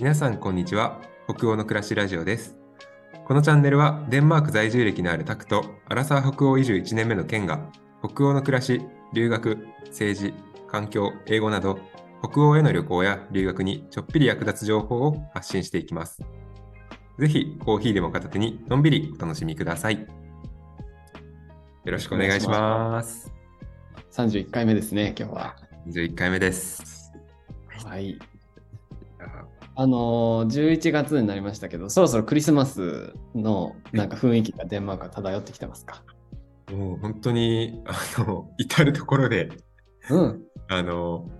皆さんこんにちは。北欧の暮らしラジオです。このチャンネルはデンマーク在住歴のあるタクとアラサー北欧移住1年目のケンが北欧の暮らし留学政治環境英語など北欧への旅行や留学にちょっぴり役立つ情報を発信していきます。ぜひコーヒーでも片手にのんびりお楽しみください。よろしくお願いします。31回目ですね、今日は。21回目です。はい。あのー、11月になりましたけど、そろそろクリスマスのなんか雰囲気がデンマークは漂ってきてますか？もう本当にあの至るところでうん。あの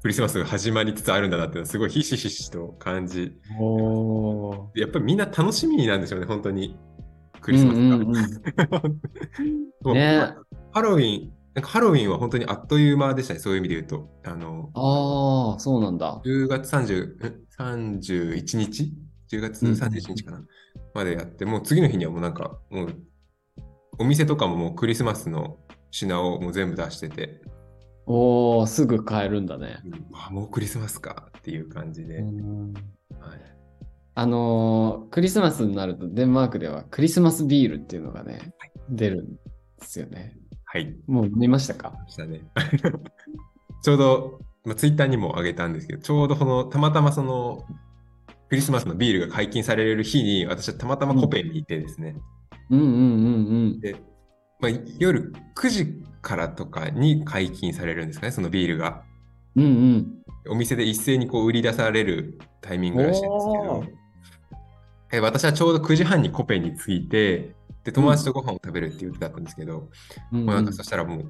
クリスマスが始まりつつあるんだなっていうのはすごいひしひしと感じ。おやっぱりみんな楽しみなんでしょうね本当に。クリスマスが、うんうんうん。ね。ハロウィンなんかハロウィンは本当にあっという間でしたねそういう意味で言うと。あのああ、そうなんだ。10月30ん31日10月31日かな、までやってもう次の日にはもうなんかもうお店とかももうクリスマスの品をもう全部出してて、おお、すぐ買えるんだね。あもうクリスマスかっていう感じで、うん。はい、あのークリスマスになるとデンマークではクリスマスビールっていうのがね、出るんですよね。はい、もう見ましたか？したね。ちょうど、まあ、ツイッターにも上げたんですけど、ちょうどこのたまたまそのクリスマスのビールが解禁される日に、私はたまたまコペンにいてですね、うんうんうんでまあ、夜9時からとかに解禁されるんですかね、そのビールが。うん。うんうん。お店で一斉にこう売り出されるタイミングらしいんですけおどー、え私はちょうど9時半にコペンに着いて、で友達とご飯を食べるって言ってたんですけど、うんうんもうなんかそしたらもう、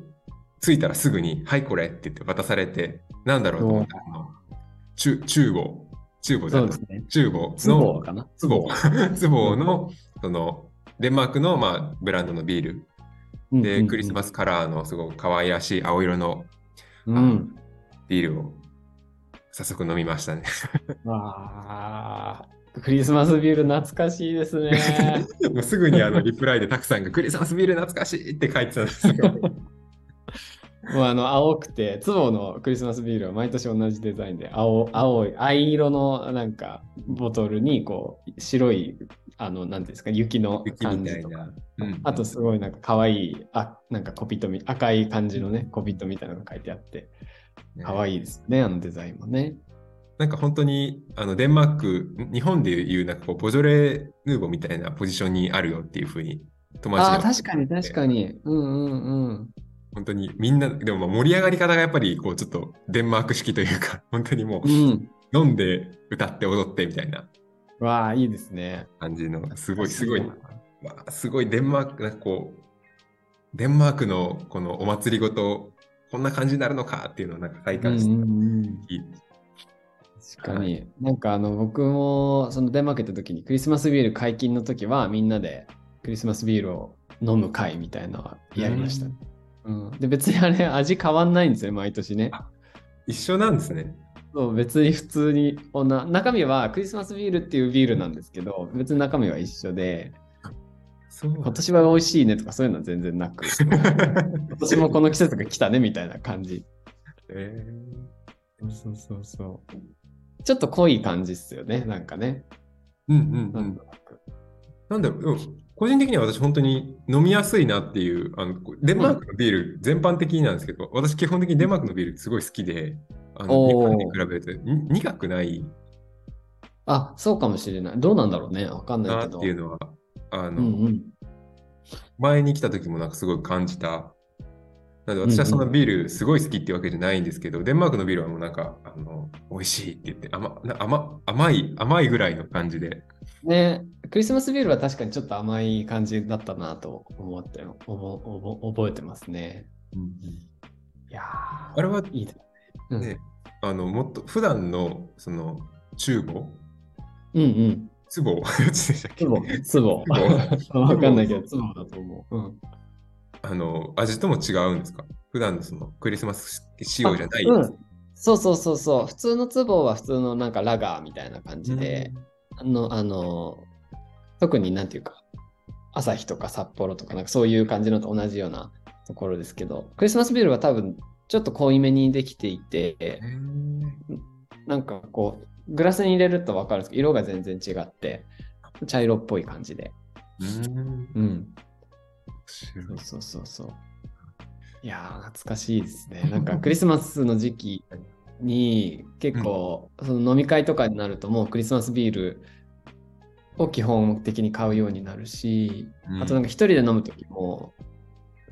着いたらすぐに、はい、これって言って渡されて、なんだろうと思ったの、中中房、中房じゃないですね。中房ツボの、かなツボ、ツボの、その、デンマークの、まあ、ブランドのビール。で、クリスマス。スカラーのすごく可愛らしい青色のうん。ビールを早速飲みましたね。わあ、クリスマスビール懐かしいですね。もうすぐにあのリプライでたくさんがクリスマスビール懐かしいって書いてたんですよ。もうあの青くて、ツボのクリスマスビールは毎年同じデザインで、青青い、藍色のなんかボトルにこう白い、あの、なんていうんですか、雪の雪感じとか。うんあとすごいなんか可愛い、あ、なんかコピットみ、赤い感じのね、コピットみたいなのが書いてあって、可愛いですね、あのデザインもね。なんか本当にあのデンマーク、日本でいうなんかこうボジョレー・ヌーボーみたいなポジションにあるよっていうふうに友達あ確かに確かに。うんうんうん。本当にみんな、でもまあ盛り上がり方がやっぱりこうちょっとデンマーク式というか、本当にもううん。飲んで歌って踊ってみたいなわあ、いいですね。感じの、すごいすごい、わあすごいデンマーク、なんかこう、デンマークのこのお祭りごと、こんな感じになるのかっていうのをなんか体感して、うんうんうん確かに。なんかあの僕もそのデンマーク行った時にクリスマスビール解禁の時はみんなでクリスマスビールを飲む会みたいなのはやりました。うんで別にあれ味変わんないんですよ毎年ね。一緒なんですね。そう別に普通にこんな中身はクリスマスビールっていうビールなんですけど別に中身は一緒でそう今年は美味しいねとかそういうのは全然なく 今年もこの季節が来たねみたいな感じ。えそうそうそうそう。ちょっと濃い感じっすよねなんかね。ーうんうんうんなんだろう、でも個人的には私本当に飲みやすいなっていう、あのデンマークのビール全般的になんですけど、私基本的にデンマークのビールすごい好きで、あの日本に比べるとに苦くない？あ、そうかもしれない。どうなんだろうね。わかんないなけど。っていうのは、あの、うんうん。前に来た時もなんかすごい感じた。なので私はそのビールすごい好きっていうわけじゃないんですけど、デンマークのビールはもうなんか、あの、美味しいって言って、甘な甘甘い、甘いぐらいの感じで、ね、クリスマスビールは確かにちょっと甘い感じだったなと思って、覚えてますね。いやーあれはいいですね。うんね、あの、もっと普段の、その、中語うんうん。ツボ どっちでしたっけ？ツボ、ツボ。わかんないけど、ツボだと思う。うん。あの、味とも違うんですか？普段のそのクリスマス仕様じゃないうんそうそうそうそう。普通のツボは普通のなんかラガーみたいな感じで、あの、あの、特になんていうか、朝日とか札幌とか、なんかそういう感じのと同じようなところですけど、クリスマスビールは多分ちょっと濃いめにできていて、なんかこう、グラスに入れると分かるんですけど、色が全然違って、茶色っぽい感じで。うん。そうそうそうそう。いやー、懐かしいですね。なんかクリスマスの時期に結構、その飲み会とかになるともうクリスマスビールを基本的に買うようになるし、うんあとなんか一人で飲む時も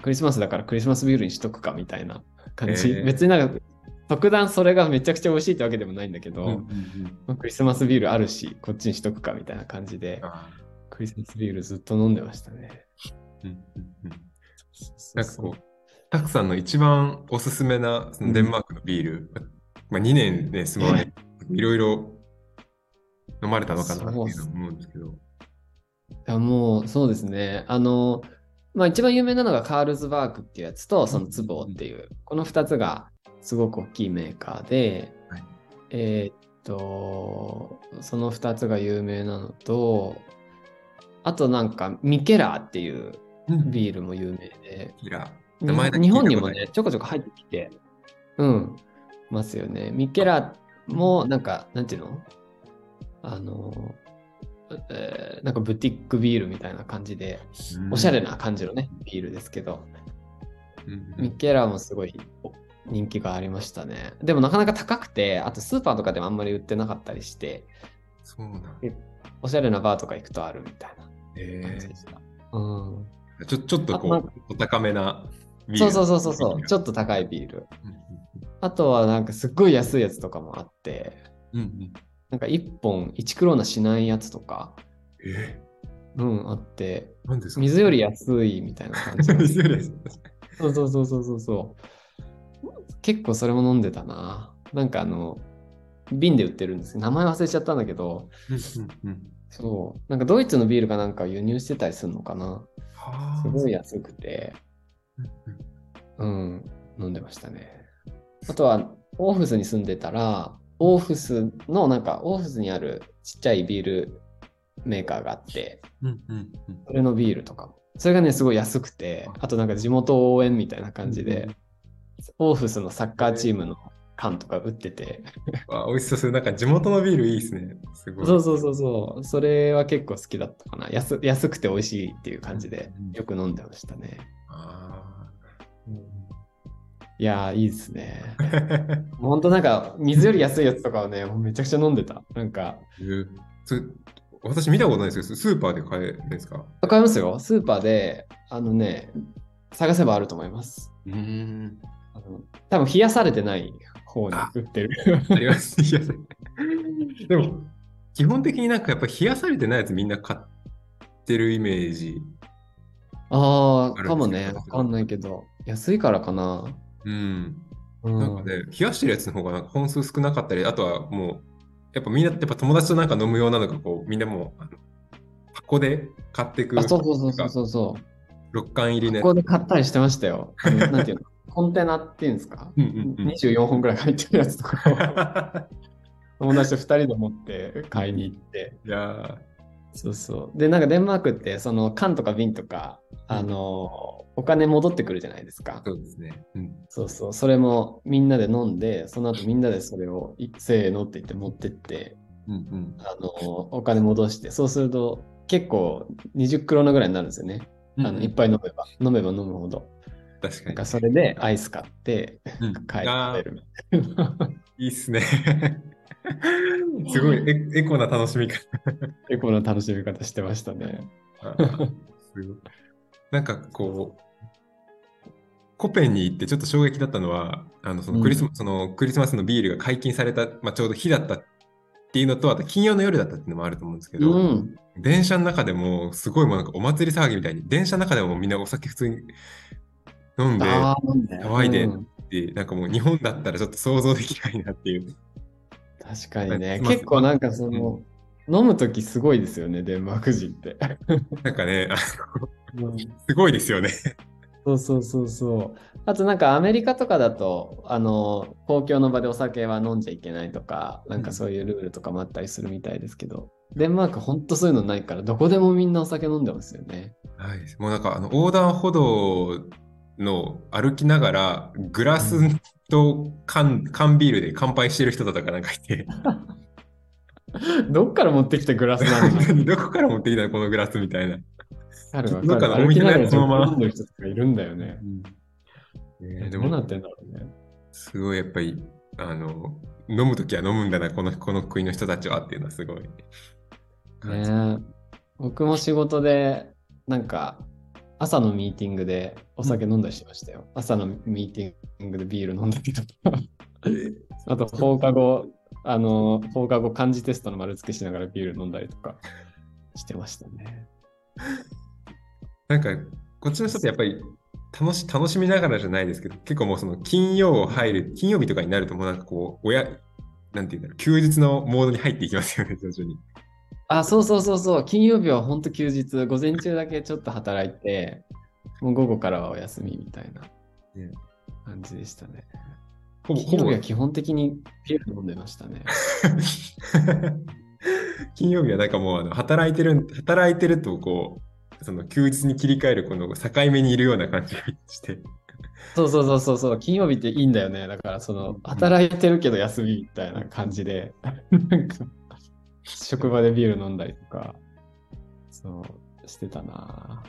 クリスマスだからクリスマスビールにしとくかみたいな感じ。へー別になんか特段それがめちゃくちゃ美味しいってわけでもないんだけど、うんうんうんまあクリスマスビールあるし、こっちにしとくかみたいな感じで、あクリスマスビールずっと飲んでましたね。ーうんうん。うんなんかこう、たくさんの一番おすすめなそのデンマークのビール、まあ、2年ね、住まわれいろいろ飲まれたのかなっていうのは思うんですけど。いやもうそうですね。あの、まあ一番有名なのがカールズバークっていうやつと、そのツボっていう、この2つがすごく大きいメーカーで、はい。えーっと、その2つが有名なのと、あとなんかミケラーっていうビールも有名で、キラに名前日本にもね、ちょこちょこ入ってきて、うん、ますよね。ミケラも、なんか、なんていうの？あの、えーなんかブティックビールみたいな感じで、おしゃれな感じのね、ビールですけど、うん。ミケラもすごい人気がありましたね。でもなかなか高くて、あとスーパーとかでもあんまり売ってなかったりして、そうな。おしゃれなバーとか行くとあるみたいなえ感じでした。うん、ー、ちょちょっとこう、お高めなビール。そうそうそうそうそう、ちょっっと高いビール。と。あとはなんかすっごい安いやつとかもあって、うんうん。なんか1本1クローナしないやつとか、え？うん、あって、水より安いみたいな感じ。なんです水より安い。そうそうそうそうそう。そう。結構それも飲んでたな。なんかあの、瓶で売ってるんです。けど、名前忘れちゃったんだけど、そう、なんかドイツのビールかなんかを輸入してたりするのかな。はあ。すごい安くて、うん飲んでましたね。あとは、オーフスに住んでたら、オーフスの、なんか、オーフスにあるちっちゃいビールメーカーがあって、うんうんうん。それのビールとかも。それがね、すごい安くて、あ。となんか地元応援みたいな感じで、オーフスのサッカーチームの缶とか売ってて、あ美味しそうです。なんか地元のビールいいですね。すごい。そうそうそうそう、それは結構好きだったかな。安安くて美味しいっていう感じでうん、よく飲んでましたね。あいやー、いいですね。ーほんとなんか、水より安いやつとかはね、めちゃくちゃ飲んでた。なんか、私見たことないですけど、スーパーで買えるんですか？買いますよ。スーパーで、あのね、探せばあると思います。うん。あの多分冷やされてない方に売ってる。あります。でも、基本的になんかやっぱ冷やされてないやつみんな買ってるイメージ。ああ、あかもね。わかんないけど。安いからかな。うん。うん、なんかね、冷やしてるやつの方がなんか本数少なかったり、あとはもう、やっぱみんなやっぱ友達となんか飲むようなのがこう、みんなもう箱で買ってくあ、そうそうそうそうそうそう。6缶入りね。ここで買ったりしてましたよ。なんていうの？コンテナっていうんですか、うんうんうん ?24 本ぐらい入ってるやつとかを 友達と2人で持って買いに行って。いやそうそう。で、なんかデンマークって、その缶とか瓶とか、あの、お金戻ってくるじゃないですかー。そうですね。うん。そうそう。それもみんなで飲んで、その後みんなでそれをいせーのって言って持ってって、うんうんあの、お金戻して、そうすると結構20クロナぐらいになるんですよね。あのいっぱい飲めば、飲めば飲むほど。確かになんか。それでアイス買ってうん 帰ってある。ーいいっすね。すごいエエコな楽しみ方。結構な楽しみ方してましたね。すごいなんかこう、コペンに行ってちょっと衝撃だったのは、あのそのクリスマ、そのクリスマスのビールが解禁された、まあ、ちょうど日だったっていうのと、あと金曜の夜だったっていうのもあると思うんですけど、うん。電車の中でもすごいもうなんかお祭り騒ぎみたいに、電車の中でもみんなお酒普通に飲んで、騒いでうんでなんかもう日本だったらちょっと想像できないなっていう。確かにね。まあ結構なんかその、飲むときすごいですよね、デンマーク人って。なんかね、すごいですよね。そうそうそうそう。あとなんかアメリカとかだと、あの、公共の場でお酒は飲んじゃいけないとか、なんかそういうルールとかもあったりするみたいですけど、デンマークほんとそういうのないから、どこでもみんなお酒飲んでますよね。はい、もうなんかあの横断歩道の歩きながらグラスと缶缶ビールで乾杯してる人とかなんかいて、どっから持ってきたグラスなの？どこから持ってきたの？このグラスみたいな。あるわかのお歩きそのまま飲んでる人とかいるんだよね。えーでも、どうなってんだろうね。すごいやっぱり、あの、飲むときは飲むんだな、このこの国の人たちはっていうのはすごい。ね僕も仕事で、なんか、朝のミーティングでお酒飲んだりしてましたよ。朝のミーティングでビール飲んだりとか。あと放課後、あの、放課後漢字テストの丸付けしながらビール飲んだりとかしてましたね。なんか、こっちの人ってやっぱり楽し楽しみながらじゃないですけど、結構もうその金曜入る、金曜日とかになるともうなんかこう、親、なんていうんだろう、休日のモードに入っていきますよね、徐々に。あ、そうそうそうそう。金曜日は本当休日、午前中だけちょっと働いて、もう午後からはお休みみたいなね感じでしたね。ほぼ、ほぼ金曜日は基本的にビール飲んでましたね。金曜日はなんかもうあの働いてる、働いてるとこう、その休日に切り替えるこの境目にいるような感じがして。そうそうそうそうそう、金曜日っていいんだよね。だからその働いてるけど休みみたいな感じで、なんか職場でビール飲んだりとか、そうしてたな。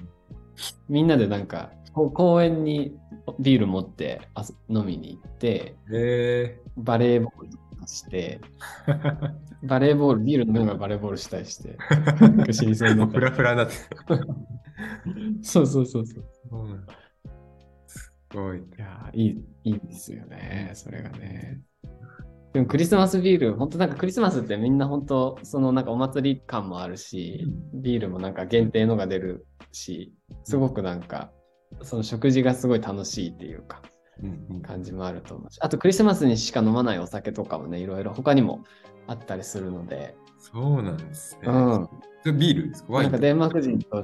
みんなでなんか公園にビール持って飲みに行って、へバレーボールして、バレーボール、ビール飲みながらバレーボールしたりして、なんか死にそうにな フラフラになって。そうそうそうそう。すごい。いやーいい、いいんですよね、それがね。でもクリスマスビール、本当なんかクリスマスってみんな本当、そのなんかお祭り感もあるし、ビールもなんか限定のが出るし、すごくなんか、その食事がすごい楽しいっていうか、感じもあると思うし、あとクリスマスにしか飲まないお酒とかもね、いろいろ他にもあったりするので、そうなんですね。うん。ビールですか？なんかデンマーク人と、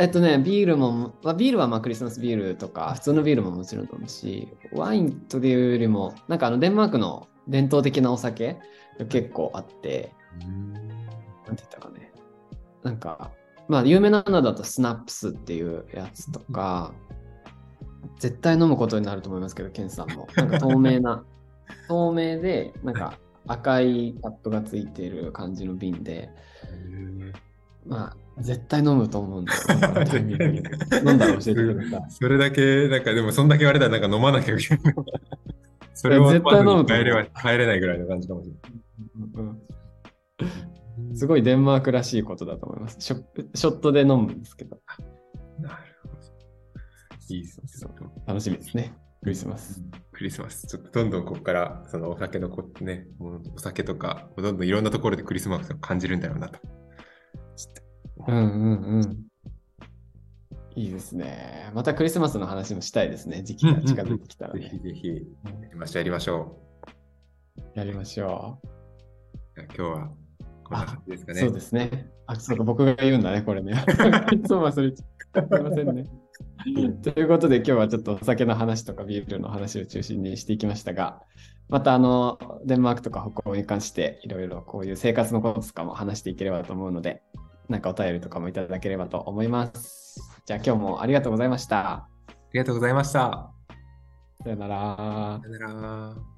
えっとね、ビールも、まあ、ビールはまあクリスマスビールとか、普通のビールももちろん飲むし、ワインというよりも、なんかあのデンマークの伝統的なお酒が結構あって、うんなんて言ったかね。なんか、まあ有名なのだとスナップスっていうやつとか、絶対飲むことになると思いますけど、ケンさんも。なんか透明な、透明で、なんか赤いカップがついている感じの瓶で、まあ、絶対飲むと思うんで、このタイミングに飲んだら教えてください。それだけ、なんかでもそんだけ言われたらなんか飲まなきゃいけない。それを絶対飲むと帰れは帰れないぐらいの感じかもしうんれない。すごいデンマークらしいことだと思います。ショショットで飲むんですけど、なるほど。いいですね。楽しみですね。クリスマス。クリスマス。ちょっとどんどんここから、そのお酒のこ、ね、お酒とか、どんどんいろんなところでクリスマスを感じるんだろうなと。うんうんうん。いいですね。またクリスマスの話もしたいですね。時期が近づいてきたらぜひね。ぜひ、やりましょう、やりましょやりましょう。じゃあ今日はこんな感じですう。かね。そうですね。あ、そうか、僕が言うんだね、これね。いつも忘れちゃう。すいませんね。ということで、今日はちょっとお酒の話とかビールの話を中心にしていきましたが、またあの、デンマークとか北欧に関していろいろこういう生活のこととかも話していければと思うので、なんかお便りとかもいただければと思います。じゃあ今日もありがとうございました。ありがとうございました。さよなら。さよなら。